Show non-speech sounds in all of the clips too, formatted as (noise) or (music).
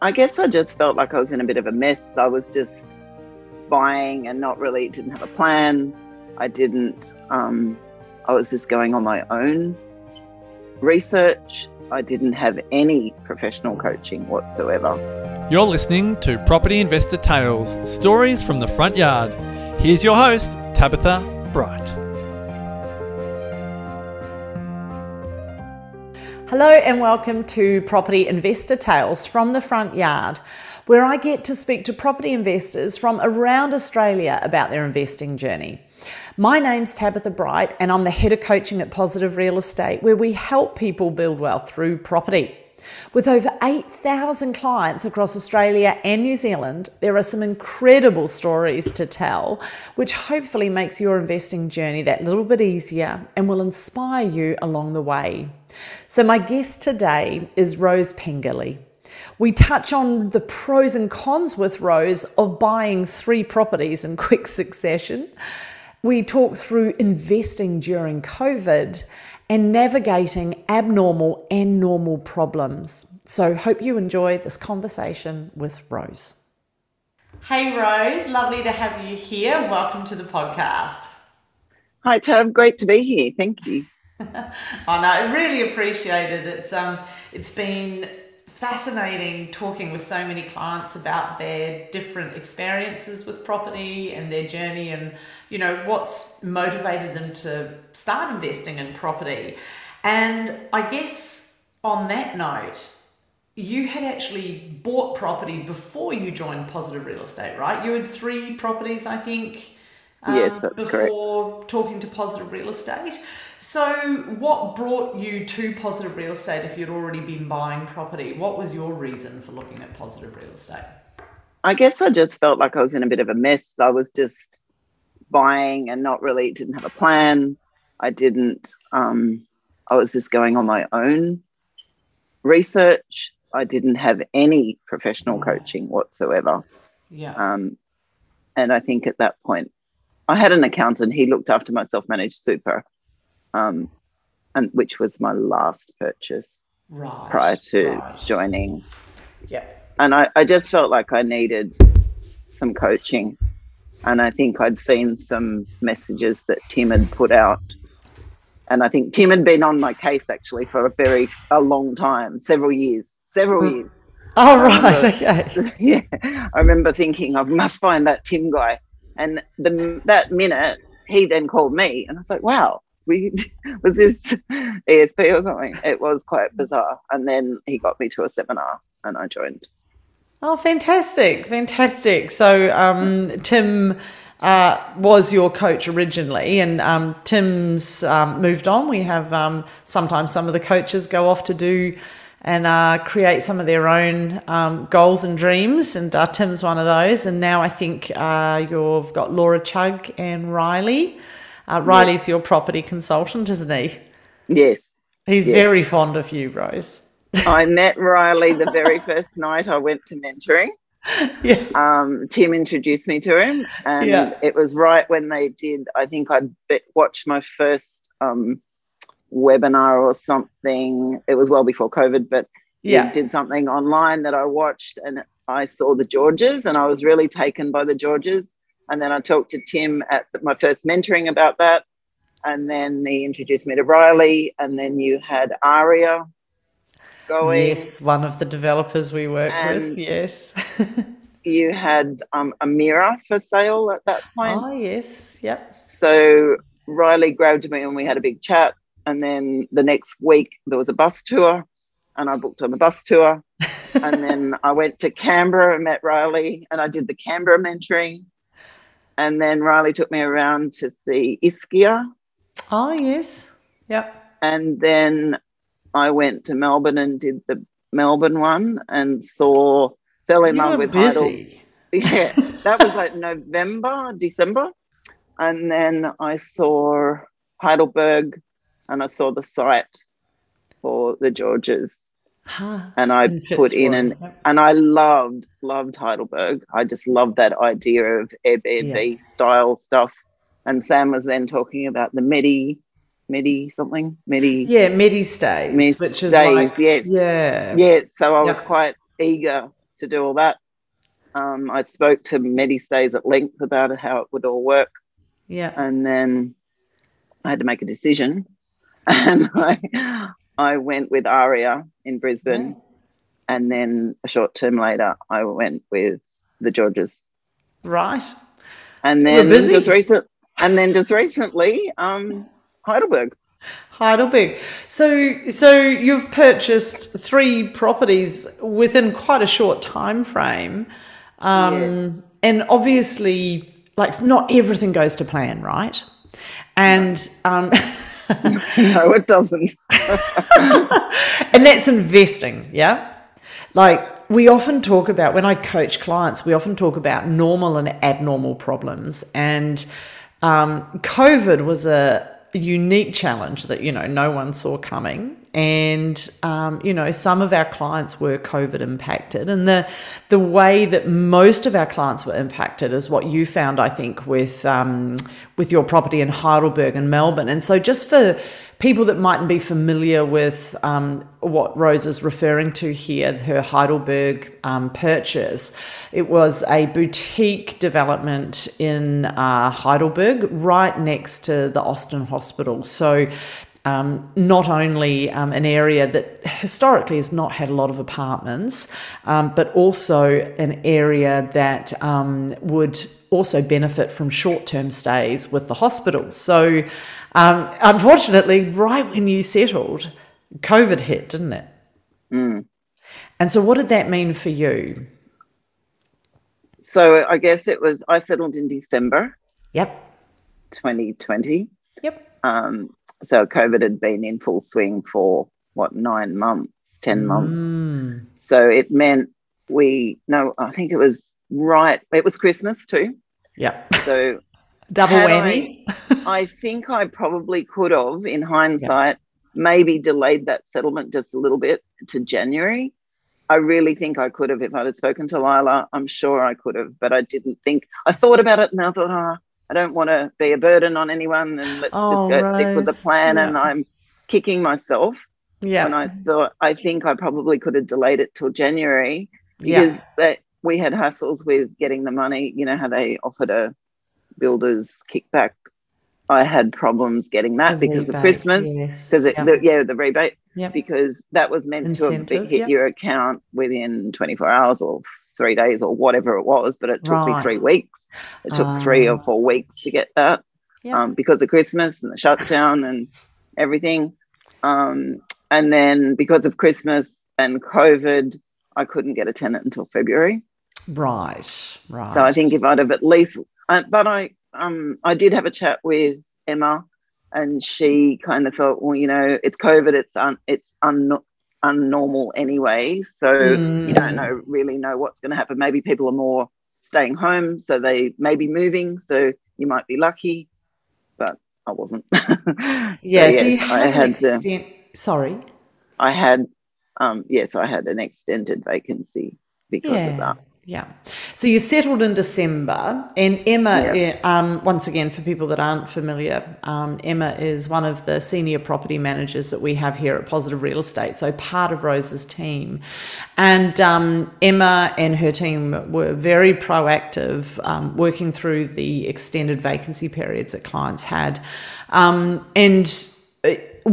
I guess I just felt like I was in a bit of a mess. I was just buying and not really didn't have a plan. I didn't. Um, I was just going on my own research. I didn't have any professional coaching whatsoever. You're listening to Property Investor Tales Stories from the Front Yard. Here's your host, Tabitha Bright. Hello, and welcome to Property Investor Tales from the Front Yard, where I get to speak to property investors from around Australia about their investing journey. My name's Tabitha Bright, and I'm the head of coaching at Positive Real Estate, where we help people build wealth through property. With over 8,000 clients across Australia and New Zealand, there are some incredible stories to tell, which hopefully makes your investing journey that little bit easier and will inspire you along the way. So, my guest today is Rose Pengilly. We touch on the pros and cons with Rose of buying three properties in quick succession. We talk through investing during COVID and navigating abnormal and normal problems. So, hope you enjoy this conversation with Rose. Hey, Rose, lovely to have you here. Welcome to the podcast. Hi, Tab. Great to be here. Thank you. (laughs) I know, I really appreciate it. It's um, it's been fascinating talking with so many clients about their different experiences with property and their journey and you know what's motivated them to start investing in property. And i guess on that note you had actually bought property before you joined positive real estate right? You had three properties i think um, yes that's before correct. talking to positive real estate so, what brought you to positive real estate if you'd already been buying property? What was your reason for looking at positive real estate? I guess I just felt like I was in a bit of a mess. I was just buying and not really didn't have a plan. I didn't, um, I was just going on my own research. I didn't have any professional coaching whatsoever. Yeah. Um, and I think at that point, I had an accountant. He looked after my self managed super um, and which was my last purchase right, prior to right. joining. Yeah. And I, I just felt like I needed some coaching. And I think I'd seen some messages that Tim had put out. And I think Tim had been on my case actually for a very a long time, several years, several mm. years. Oh right, okay. (laughs) Yeah, I remember thinking I must find that Tim guy, and the, that minute he then called me, and I was like, "Wow, we (laughs) was this ESP or something. It was quite bizarre. And then he got me to a seminar and I joined. Oh, fantastic. Fantastic. So, um, Tim uh, was your coach originally, and um, Tim's um, moved on. We have um, sometimes some of the coaches go off to do and uh, create some of their own um, goals and dreams, and uh, Tim's one of those. And now I think uh, you've got Laura Chug and Riley. Uh, Riley's yes. your property consultant, isn't he? Yes. He's yes. very fond of you, Rose. (laughs) I met Riley the very first night I went to mentoring. Yeah. Um, Tim introduced me to him, and yeah. it was right when they did. I think I'd watched my first um, webinar or something. It was well before COVID, but yeah, did something online that I watched, and I saw the Georges, and I was really taken by the Georges. And then I talked to Tim at my first mentoring about that. And then he introduced me to Riley. And then you had Aria going. Yes, one of the developers we work with. Yes. (laughs) you had um, Amira for sale at that point. Oh, yes. Yep. So Riley grabbed me and we had a big chat. And then the next week there was a bus tour and I booked on the bus tour. (laughs) and then I went to Canberra and met Riley and I did the Canberra mentoring. And then Riley took me around to see Ischia. Oh, yes. Yep. And then I went to Melbourne and did the Melbourne one and saw, fell in you love with busy. (laughs) Yeah, that was like (laughs) November, December. And then I saw Heidelberg and I saw the site for the Georges Huh. And I put in and yep. and I loved loved Heidelberg. I just loved that idea of Airbnb yeah. style stuff. And Sam was then talking about the Medi, Medi something, Medi. Yeah, Medi stays, Medi which is stays, like yes, yeah, yeah. So I yep. was quite eager to do all that. Um, I spoke to MediStays at length about how it would all work. Yeah. And then I had to make a decision. (laughs) And I, I went with Aria in Brisbane. Yeah. And then a short term later, I went with the Georges. Right. And then just recent, and then just recently, um, Heidelberg. Heidelberg. So, so you've purchased three properties within quite a short time frame, um, yeah. and obviously, like not everything goes to plan, right? And um, (laughs) (laughs) no, it doesn't. (laughs) and that's investing, yeah. Like we often talk about when I coach clients, we often talk about normal and abnormal problems, and um, COVID was a unique challenge that you know no one saw coming and um, you know some of our clients were covid impacted and the the way that most of our clients were impacted is what you found i think with um, with your property in heidelberg and melbourne and so just for people that mightn't be familiar with um, what Rose is referring to here, her Heidelberg um, purchase, it was a boutique development in uh, Heidelberg, right next to the Austin Hospital. So um, not only um, an area that historically has not had a lot of apartments, um, but also an area that um, would also benefit from short term stays with the hospitals. So um, unfortunately, right when you settled, COVID hit, didn't it? Mm. And so, what did that mean for you? So, I guess it was, I settled in December. Yep. 2020. Yep. Um, so, COVID had been in full swing for what, nine months, 10 months. Mm. So, it meant we, no, I think it was right, it was Christmas too. Yeah. So, Double whammy. I, I, think I probably could have, in hindsight, yeah. maybe delayed that settlement just a little bit to January. I really think I could have if I'd have spoken to Lila. I'm sure I could have, but I didn't think. I thought about it and I thought, oh, I don't want to be a burden on anyone, and let's oh, just go Rose. stick with the plan. Yeah. And I'm kicking myself. Yeah. And I thought I think I probably could have delayed it till January because yeah. that we had hassles with getting the money. You know how they offered a builders kickback. I had problems getting that the because rebate, of Christmas, because yes. yep. yeah, the rebate, yep. because that was meant Incentive, to have hit yep. your account within 24 hours or three days or whatever it was, but it took right. me three weeks. It took three or four weeks to get that um, because of Christmas and the shutdown and everything. Um, and then because of Christmas and COVID, I couldn't get a tenant until February. Right, right. So I think if I'd have at least uh, but I um I did have a chat with Emma, and she kind of thought, well, you know, it's COVID, it's un, it's un, unnormal anyway, so mm. you don't know really know what's going to happen. Maybe people are more staying home, so they may be moving, so you might be lucky, but I wasn't. (laughs) yeah, so, so you had I had extent- to, sorry. I had um yes, I had an extended vacancy because yeah. of that. Yeah. So you settled in December, and Emma, yeah. Eh, um, once again, for people that aren't familiar, um, Emma is one of the senior property managers that we have here at Positive Real Estate, so part of Rose's team. And um, Emma and her team were very proactive, um, working through the extended vacancy periods that clients had. Um, and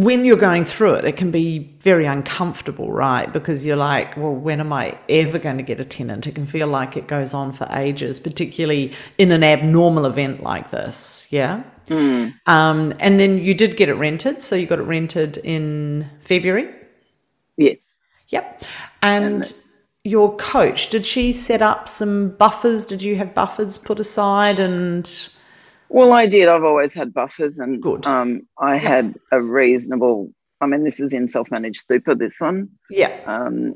when you're going through it, it can be very uncomfortable, right? Because you're like, well, when am I ever going to get a tenant? It can feel like it goes on for ages, particularly in an abnormal event like this. Yeah. Mm. Um, and then you did get it rented. So you got it rented in February? Yes. Yep. And, and your coach, did she set up some buffers? Did you have buffers put aside and well, I did. I've always had buffers, and Good. Um, I yeah. had a reasonable. I mean, this is in self-managed super. This one, yeah. Um,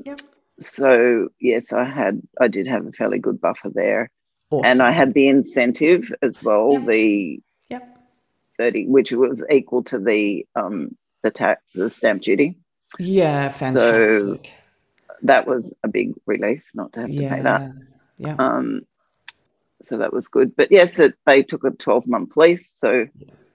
So yes, I had. I did have a fairly good buffer there, awesome. and I had the incentive as well. Yep. The yep. thirty, which was equal to the um the tax, the stamp duty. Yeah, fantastic. So that was a big relief not to have yeah. to pay that. Yeah. Um, so that was good. But yes, it, they took a 12 month lease. So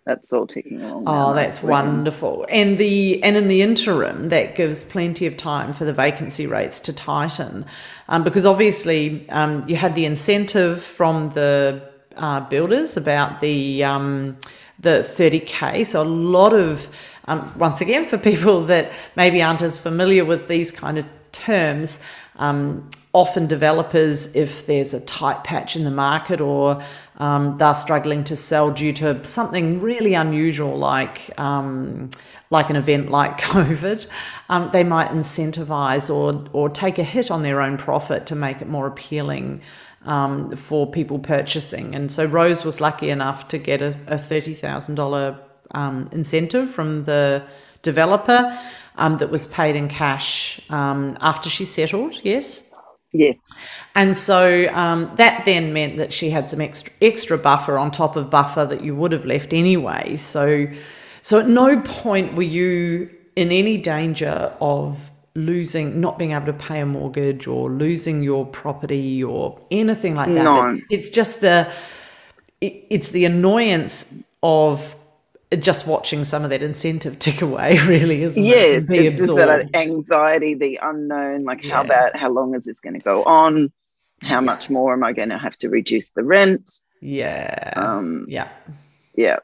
that's all ticking along. Oh, that's wonderful. And the and in the interim, that gives plenty of time for the vacancy rates to tighten, um, because obviously um, you had the incentive from the uh, builders about the um, the 30k. So a lot of um, once again for (laughs) people that maybe aren't as familiar with these kind of terms. Um, often developers, if there's a tight patch in the market or um, they're struggling to sell due to something really unusual like um, like an event like (laughs) COVID, um, they might incentivize or or take a hit on their own profit to make it more appealing um, for people purchasing. And so Rose was lucky enough to get a, a thirty thousand dollar um, incentive from the developer. Um, that was paid in cash after she settled. Yes. Yeah. And so um, that then meant that she had some extra extra buffer on top of buffer that you would have left anyway. So, so at no point were you in any danger of losing, not being able to pay a mortgage or losing your property or anything like that. No. It's, it's just the it, it's the annoyance of just watching some of that incentive tick away, (laughs) really, isn't yes, it? It's just that anxiety, the unknown, like yeah. how about how long is this going to go on? How yeah. much more am I going to have to reduce the rent? Yeah. Um, yeah. Yeah.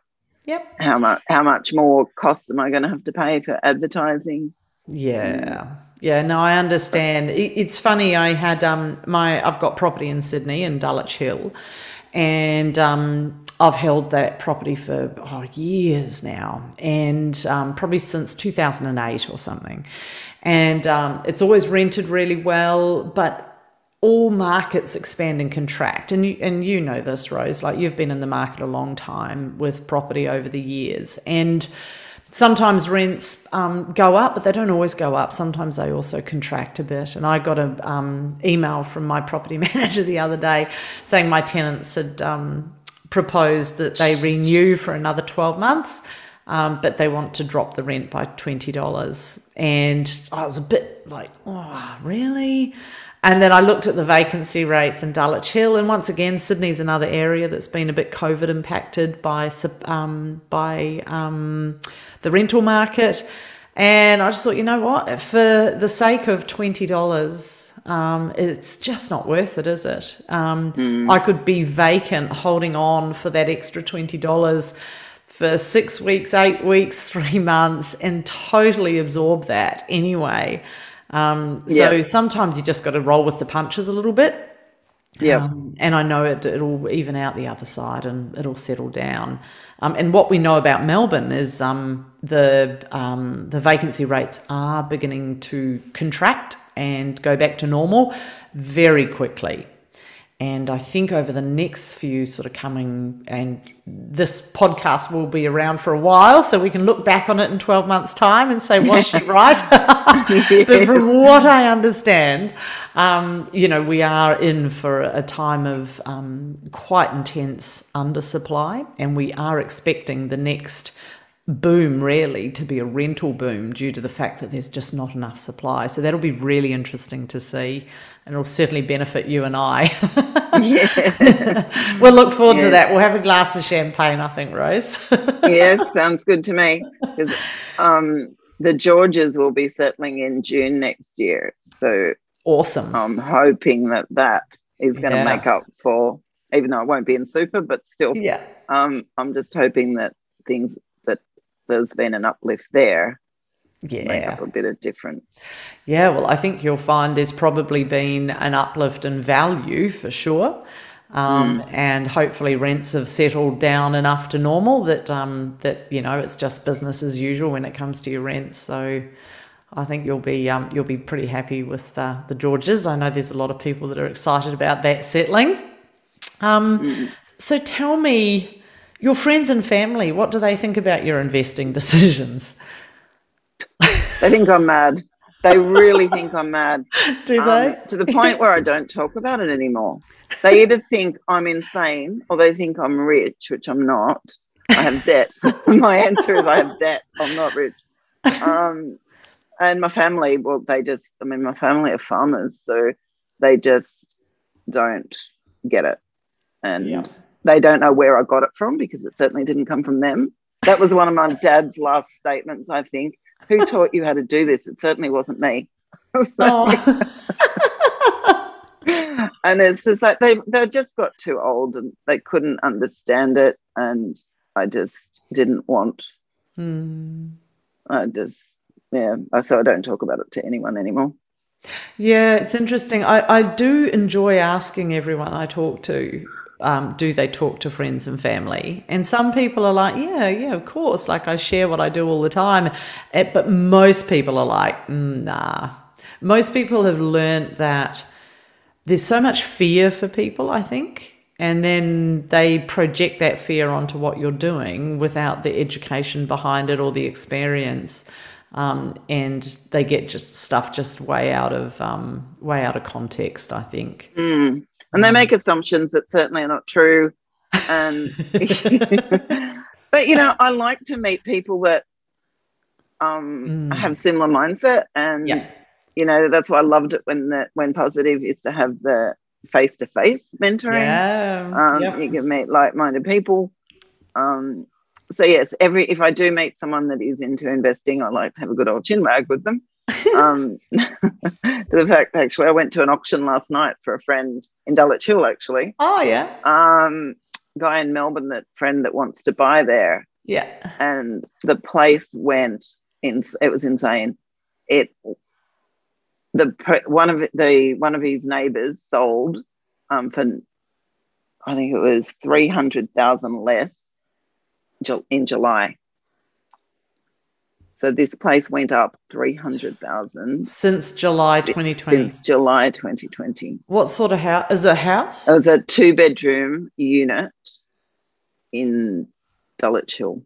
Yep. How much? How much more costs am I going to have to pay for advertising? Yeah. Yeah, no, I understand. It's funny. I had um my I've got property in Sydney in Dulwich Hill, and um I've held that property for oh, years now, and um, probably since 2008 or something. And um, it's always rented really well, but all markets expand and contract. And you, and you know this, Rose, like you've been in the market a long time with property over the years. And sometimes rents um, go up, but they don't always go up. Sometimes they also contract a bit. And I got an um, email from my property (laughs) manager the other day saying my tenants had um, proposed that they renew for another 12 months, um, but they want to drop the rent by $20. And I was a bit like, oh, really? And then I looked at the vacancy rates in Dulwich Hill, and once again, Sydney's another area that's been a bit COVID impacted by um, by um, the rental market. And I just thought, you know what, for the sake of twenty dollars, um, it's just not worth it, is it? Um, mm. I could be vacant holding on for that extra $20 for six weeks, eight weeks, (laughs) three months, and totally absorb that anyway. Um, so yep. sometimes you just got to roll with the punches a little bit. Yeah. Um, and I know it, it'll even out the other side and it'll settle down. Um, and what we know about Melbourne is um, the um, the vacancy rates are beginning to contract and go back to normal very quickly. And I think over the next few sort of coming, and this podcast will be around for a while, so we can look back on it in 12 months' time and say, was she (laughs) right? (laughs) (laughs) but from (laughs) what I understand, um, you know, we are in for a time of um, quite intense undersupply, and we are expecting the next boom really to be a rental boom due to the fact that there's just not enough supply. So that'll be really interesting to see and it'll certainly benefit you and I. (laughs) we'll look forward yes. to that. We'll have a glass of champagne, I think, Rose. yes, sounds good to me. Um, the Georges will be settling in June next year. So awesome. I'm hoping that that is going to yeah. make up for, even though I won't be in super, but still. Yeah. Um, I'm just hoping that things that there's been an uplift there yeah make up a bit of difference yeah well i think you'll find there's probably been an uplift in value for sure um, mm. and hopefully rents have settled down enough to normal that um, that you know it's just business as usual when it comes to your rents so I think you'll be um, you'll be pretty happy with uh, the Georges. I know there's a lot of people that are excited about that settling. Um, mm. So tell me, your friends and family, what do they think about your investing (laughs) decisions? they think I'm mad. They really think I'm mad. (laughs) Do they? Um, to the point where I don't talk about it anymore. They either think I'm insane or they think I'm rich, which I'm not. I have debt. (laughs) my answer is I have debt. I'm not rich. Um, and my family, well, they just, I mean, my family are farmers, so they just don't get it. And yeah they don't know where I got it from because it certainly didn't come from them. That was one of my dad's last statements, I think. Who taught you how to do this? It certainly wasn't me. (laughs) oh. (laughs) and it's just like they they just got too old and they couldn't understand it and I just didn't want mm. I just yeah so I don't talk about it to anyone anymore yeah it's interesting I, I do enjoy asking everyone I talk to um, do they talk to friends and family? And some people are like, yeah, yeah, of course. Like I share what I do all the time. Eh, but most people are like, mm, nah. Most people have learned that there's so much fear for people, I think. And then they project that fear onto what you're doing without the education behind it or the experience. Um, and they get just stuff just way out of um, way out of context. I think, mm. And they um, make assumptions that certainly are not true. And (laughs) but you know, I like to meet people that um, mm. have similar mindset and yeah you know that's why I loved it when the when positive is to have the face to face mentoring. Yeah, um, you can meet like minded people. Um, so yes, every if I do meet someone that is into investing, I like to have a good old chin wag with them. Um, (laughs) the fact actually, I went to an auction last night for a friend in Dulwich Hill. Actually, oh yeah, um, guy in Melbourne, that friend that wants to buy there. Yeah, and the place went in. It was insane. It the one of the one of his neighbors sold um, for I think it was three hundred thousand less in July. So this place went up three hundred thousand since July twenty twenty. Since July twenty twenty. What sort of house? Is it a house? It was a two bedroom unit in Dulwich Hill.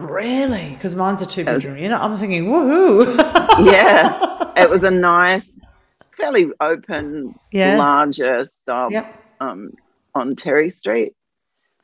Really? Because mine's a two bedroom unit. I'm thinking, woohoo! (laughs) yeah, (laughs) it was a nice, fairly open, yeah. larger style yep. um, on Terry Street.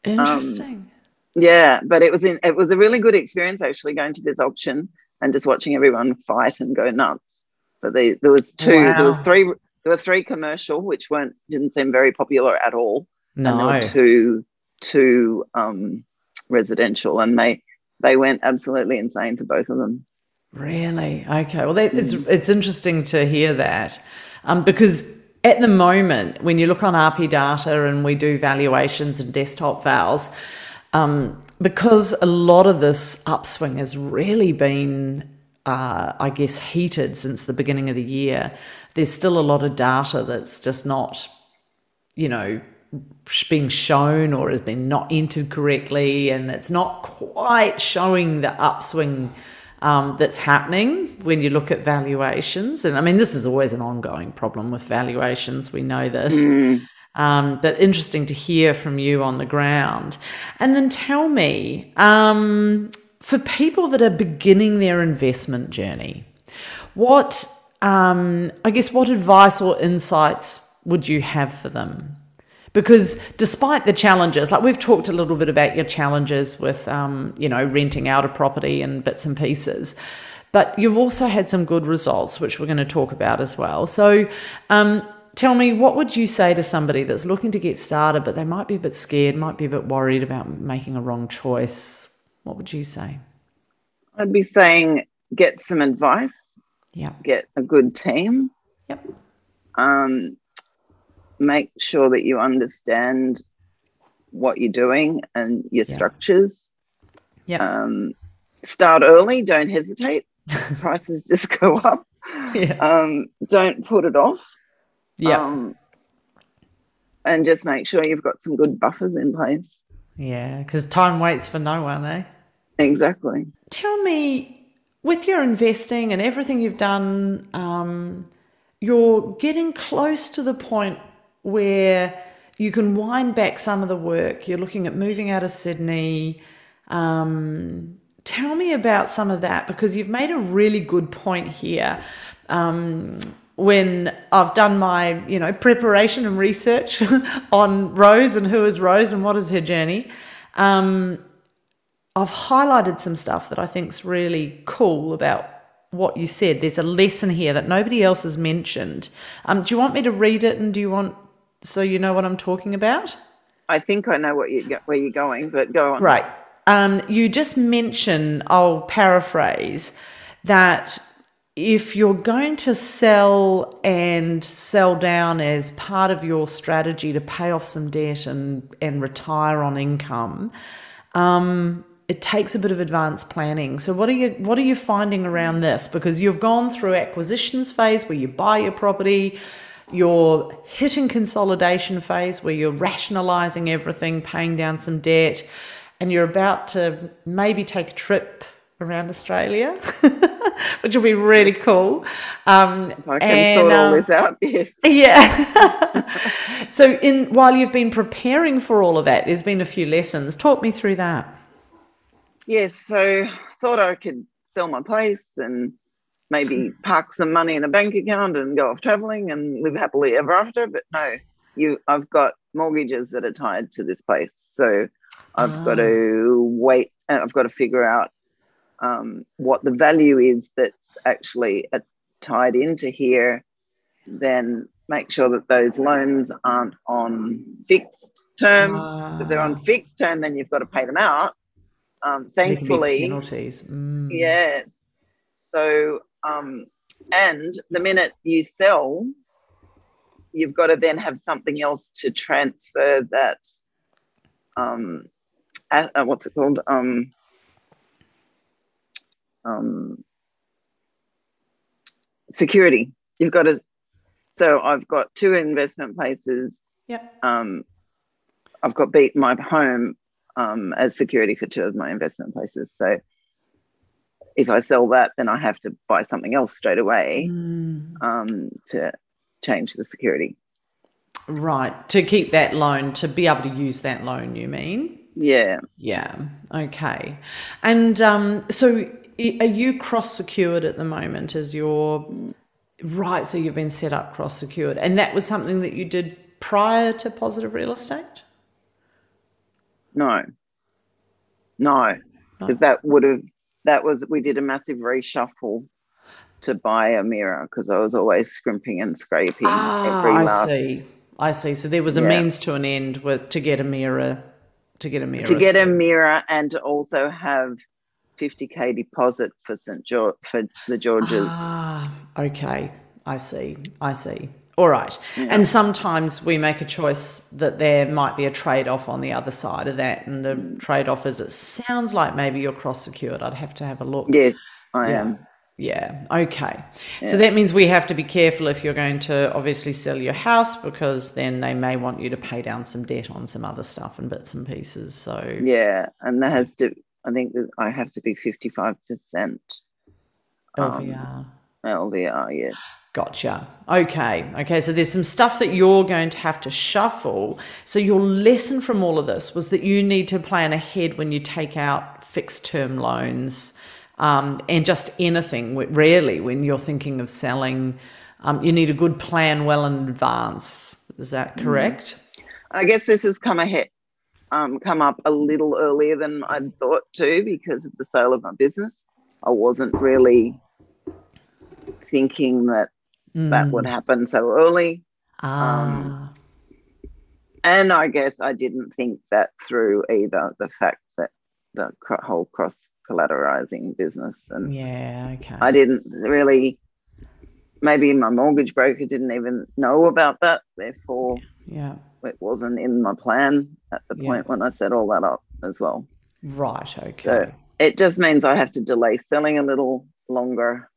Interesting. Um, yeah, but it was in. It was a really good experience actually going to this auction and just watching everyone fight and go nuts. But they, there was two, wow. there was three, there were three commercial which weren't didn't seem very popular at all. No, and there were two, two um, residential, and they they went absolutely insane for both of them. Really? Okay. Well, that, it's mm. it's interesting to hear that um, because at the moment, when you look on RP data and we do valuations and desktop vals, um, because a lot of this upswing has really been, uh, I guess, heated since the beginning of the year. There's still a lot of data that's just not, you know, being shown or has been not entered correctly, and it's not quite showing the upswing um, that's happening when you look at valuations. And I mean, this is always an ongoing problem with valuations. We know this. Mm. Um, but interesting to hear from you on the ground. And then tell me, um, for people that are beginning their investment journey, what um, I guess what advice or insights would you have for them? because despite the challenges like we've talked a little bit about your challenges with um, you know renting out a property and bits and pieces but you've also had some good results which we're going to talk about as well so um, tell me what would you say to somebody that's looking to get started but they might be a bit scared might be a bit worried about making a wrong choice what would you say i'd be saying get some advice yeah get a good team yep um, make sure that you understand what you're doing and your yeah. structures. Yeah. Um, start early. Don't hesitate. (laughs) Prices just go up. Yeah. Um, don't put it off. Yeah. Um, and just make sure you've got some good buffers in place. Yeah, because time waits for no one, eh? Exactly. Tell me, with your investing and everything you've done, um, you're getting close to the point where you can wind back some of the work. You're looking at moving out of Sydney. Um, tell me about some of that because you've made a really good point here. Um, when I've done my, you know, preparation and research (laughs) on Rose and who is Rose and what is her journey, um, I've highlighted some stuff that I think is really cool about what you said. There's a lesson here that nobody else has mentioned. Um, do you want me to read it and do you want so you know what I'm talking about? I think I know what you where you're going, but go on. Right. um, you just mention, I'll paraphrase, that if you're going to sell and sell down as part of your strategy to pay off some debt and, and retire on income, um, it takes a bit of advanced planning. So what are you what are you finding around this? Because you've gone through acquisitions phase where you buy your property, you're hitting consolidation phase where you're rationalizing everything, paying down some debt, and you're about to maybe take a trip around Australia, (laughs) which will be really cool. Um, I can and, sort all um, this out, (laughs) yes. Yeah. (laughs) so, in while you've been preparing for all of that, there's been a few lessons. Talk me through that. Yes. So, thought I could sell my place and maybe park some money in a bank account and go off traveling and live happily ever after. But no, you, I've got mortgages that are tied to this place, so I've oh. got to wait. and I've got to figure out um, what the value is that's actually uh, tied into here, then make sure that those loans aren't on fixed term. Uh, if they're on ah. fixed term, then you've got to pay them out. Um, thankfully, penalties. Mm. Yeah. So, um, and the minute you sell, you've got to then have something else to transfer that. Um, uh, what's it called? Um, um, security. You've got to. So I've got two investment places. Yeah. Um, I've got beat my home um, as security for two of my investment places. So if I sell that, then I have to buy something else straight away mm. um, to change the security. Right. To keep that loan, to be able to use that loan, you mean? Yeah. Yeah. Okay. And um, so are you cross secured at the moment as your right? So you've been set up cross secured, and that was something that you did prior to positive real estate. No, no, because that would have that was we did a massive reshuffle to buy Amira because I was always scrimping and scraping ah, every last. I see. I see. So there was a yeah. means to an end with to get Amira, to get Amira, to get Amira, and to also have 50k deposit for St George for the Georges. Ah, okay. I see. I see. All right. Yeah. And sometimes we make a choice that there might be a trade off on the other side of that. And the trade off is it sounds like maybe you're cross secured. I'd have to have a look. Yes, I yeah. am. Yeah. Okay. Yeah. So that means we have to be careful if you're going to obviously sell your house because then they may want you to pay down some debt on some other stuff and bits and pieces. So yeah, and that has to I think that I have to be 55% LVR. Um, LVR, yes. Gotcha. Okay. Okay. So there's some stuff that you're going to have to shuffle. So your lesson from all of this was that you need to plan ahead when you take out fixed term loans um, and just anything, rarely when you're thinking of selling. Um, you need a good plan well in advance. Is that mm. correct? I guess this has come ahead, um, come up a little earlier than I'd thought to because of the sale of my business. I wasn't really thinking that mm. that would mm. happen so early. Ah. Um, and I guess I didn't think that through either the fact that the whole cross collateralizing business and yeah okay I didn't really maybe my mortgage broker didn't even know about that therefore yeah it wasn't in my plan at the yeah. point when I set all that up as well. Right. Okay. So it just means I have to delay selling a little longer,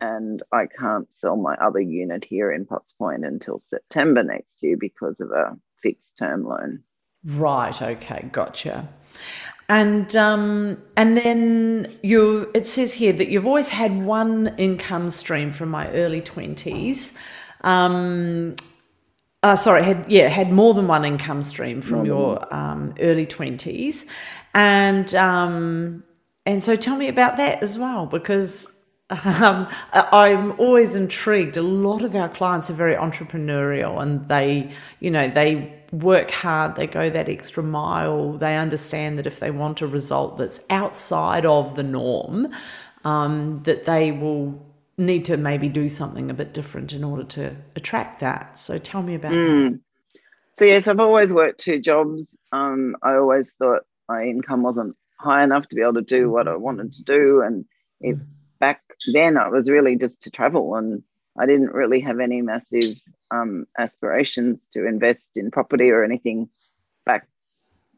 and I can't sell my other unit here in Potts Point until September next year because of a fixed term loan. Right. Okay. Gotcha. And um, and then you it says here that you've always had one income stream from my early twenties. Um, uh, sorry, had yeah had more than one income stream from your um, early twenties, and um, and so tell me about that as well because um, I'm always intrigued. A lot of our clients are very entrepreneurial, and they you know they work hard, they go that extra mile. They understand that if they want a result that's outside of the norm, um, that they will need to maybe do something a bit different in order to attract that. So tell me about mm. that. So yes, I've always worked two jobs. Um, I always thought my income wasn't high enough to be able to do what I wanted to do. And it, back then, I was really just to travel, and I didn't really have any massive um, aspirations to invest in property or anything back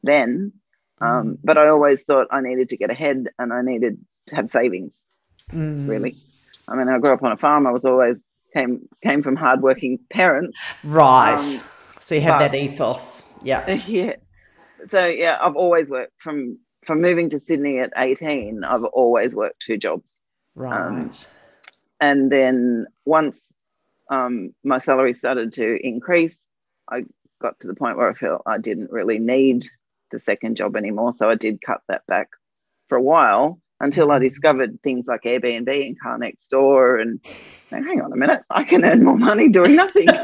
then. Um, but I always thought I needed to get ahead and I needed to have savings. Mm. Really, I mean, I grew up on a farm. I was always came came from hardworking parents. Right. Um, so you have but, that ethos. Yeah. (laughs) Yeah. So yeah, I've always worked from from moving to Sydney at 18, I've always worked two jobs. Right. Um, and then once um, my salary started to increase, I got to the point where I felt I didn't really need the second job anymore. So I did cut that back for a while until I discovered things like Airbnb and Car Next Door and hang on a minute, I can earn more money doing nothing. (laughs) then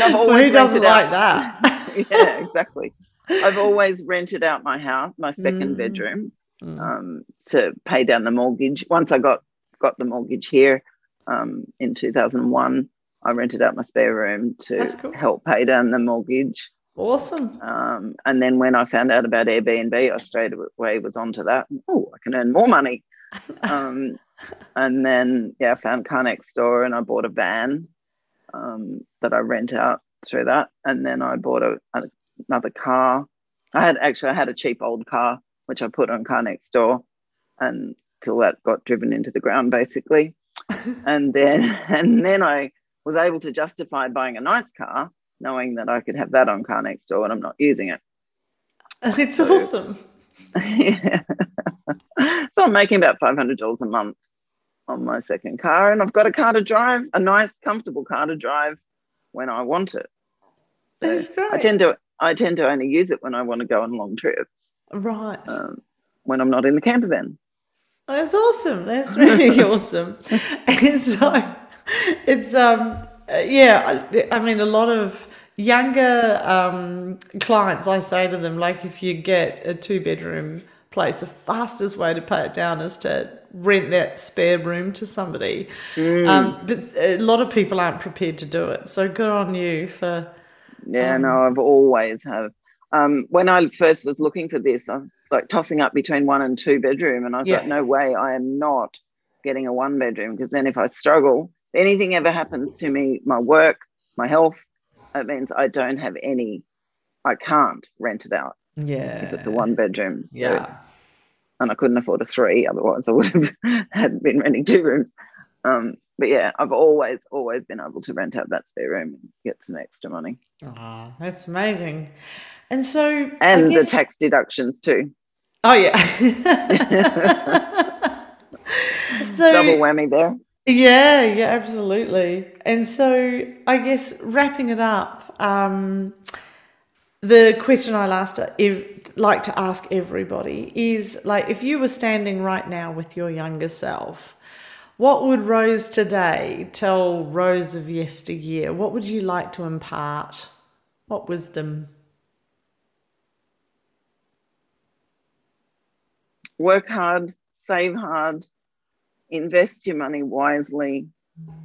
I've always Who doesn't like that? (laughs) yeah, exactly. I've always rented out my house, my second mm. bedroom, mm. Um, to pay down the mortgage. Once I got got the mortgage here um, in 2001, I rented out my spare room to cool. help pay down the mortgage. Awesome. Um, and then when I found out about Airbnb, I straight away was onto that. Oh, I can earn more money. (laughs) um, and then yeah, I found Car Next Door and I bought a van um, that I rent out through that. And then I bought a, a, another car. I had actually I had a cheap old car which I put on car next door until that got driven into the ground basically. (laughs) and then (laughs) and then I was able to justify buying a nice car, knowing that I could have that on car next door and I'm not using it. (laughs) It's so, awesome. (laughs) Yeah. so I'm making about five hundred dollars a month on my second car, and I've got a car to drive, a nice, comfortable car to drive when I want it. So That's great. I tend to I tend to only use it when I want to go on long trips. Right. Um, when I'm not in the camper van. That's awesome. That's (laughs) really awesome. And so it's um yeah, I, I mean a lot of younger um, clients I say to them like if you get a two bedroom place the fastest way to pay it down is to rent that spare room to somebody mm. um, but a lot of people aren't prepared to do it so good on you for yeah, um, no, I've always have. Um, when I first was looking for this, I was like tossing up between one and two bedroom, and I yeah. thought, no way, I am not getting a one bedroom because then if I struggle, anything ever happens to me, my work, my health, it means I don't have any. I can't rent it out. Yeah, if it's a one bedroom. So, yeah, and I couldn't afford a three, otherwise I would have (laughs) had been renting two rooms. Um, but yeah, I've always, always been able to rent out that spare room and get some extra money. Oh, that's amazing. And so, and guess... the tax deductions too. Oh yeah. (laughs) (laughs) so double whammy there. Yeah, yeah, absolutely. And so, I guess wrapping it up, um, the question I last like to ask everybody is like, if you were standing right now with your younger self what would Rose today tell Rose of yesteryear? What would you like to impart? What wisdom? Work hard, save hard, invest your money wisely,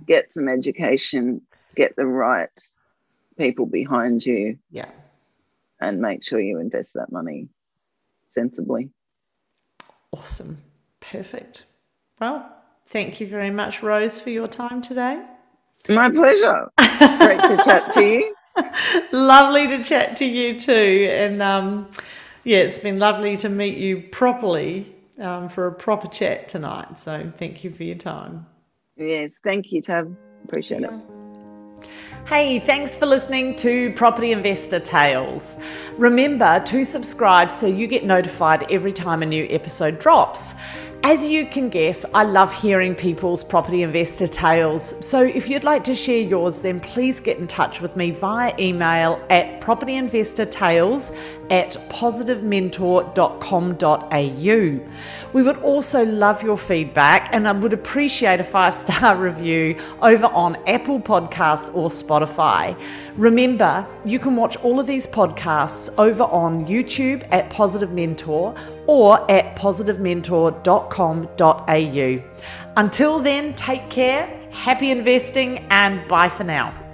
get some education, get the right people behind you. Yeah. And make sure you invest that money sensibly. Awesome. Perfect. Well, Thank you very much, Rose, for your time today. My pleasure. Great to chat to you. (laughs) lovely to chat to you too. And um, yeah, it's been lovely to meet you properly um, for a proper chat tonight. So thank you for your time. Yes, thank you, Tab. Appreciate it. Hey, thanks for listening to Property Investor Tales. Remember to subscribe so you get notified every time a new episode drops. As you can guess, I love hearing people's property investor tales. So if you'd like to share yours, then please get in touch with me via email at propertyinvestortales at positivementor.com.au. We would also love your feedback and I would appreciate a five star (laughs) review over on Apple Podcasts or Spotify. Remember, you can watch all of these podcasts over on YouTube at Positive Mentor or at positivementor.com.au. Until then, take care, happy investing, and bye for now.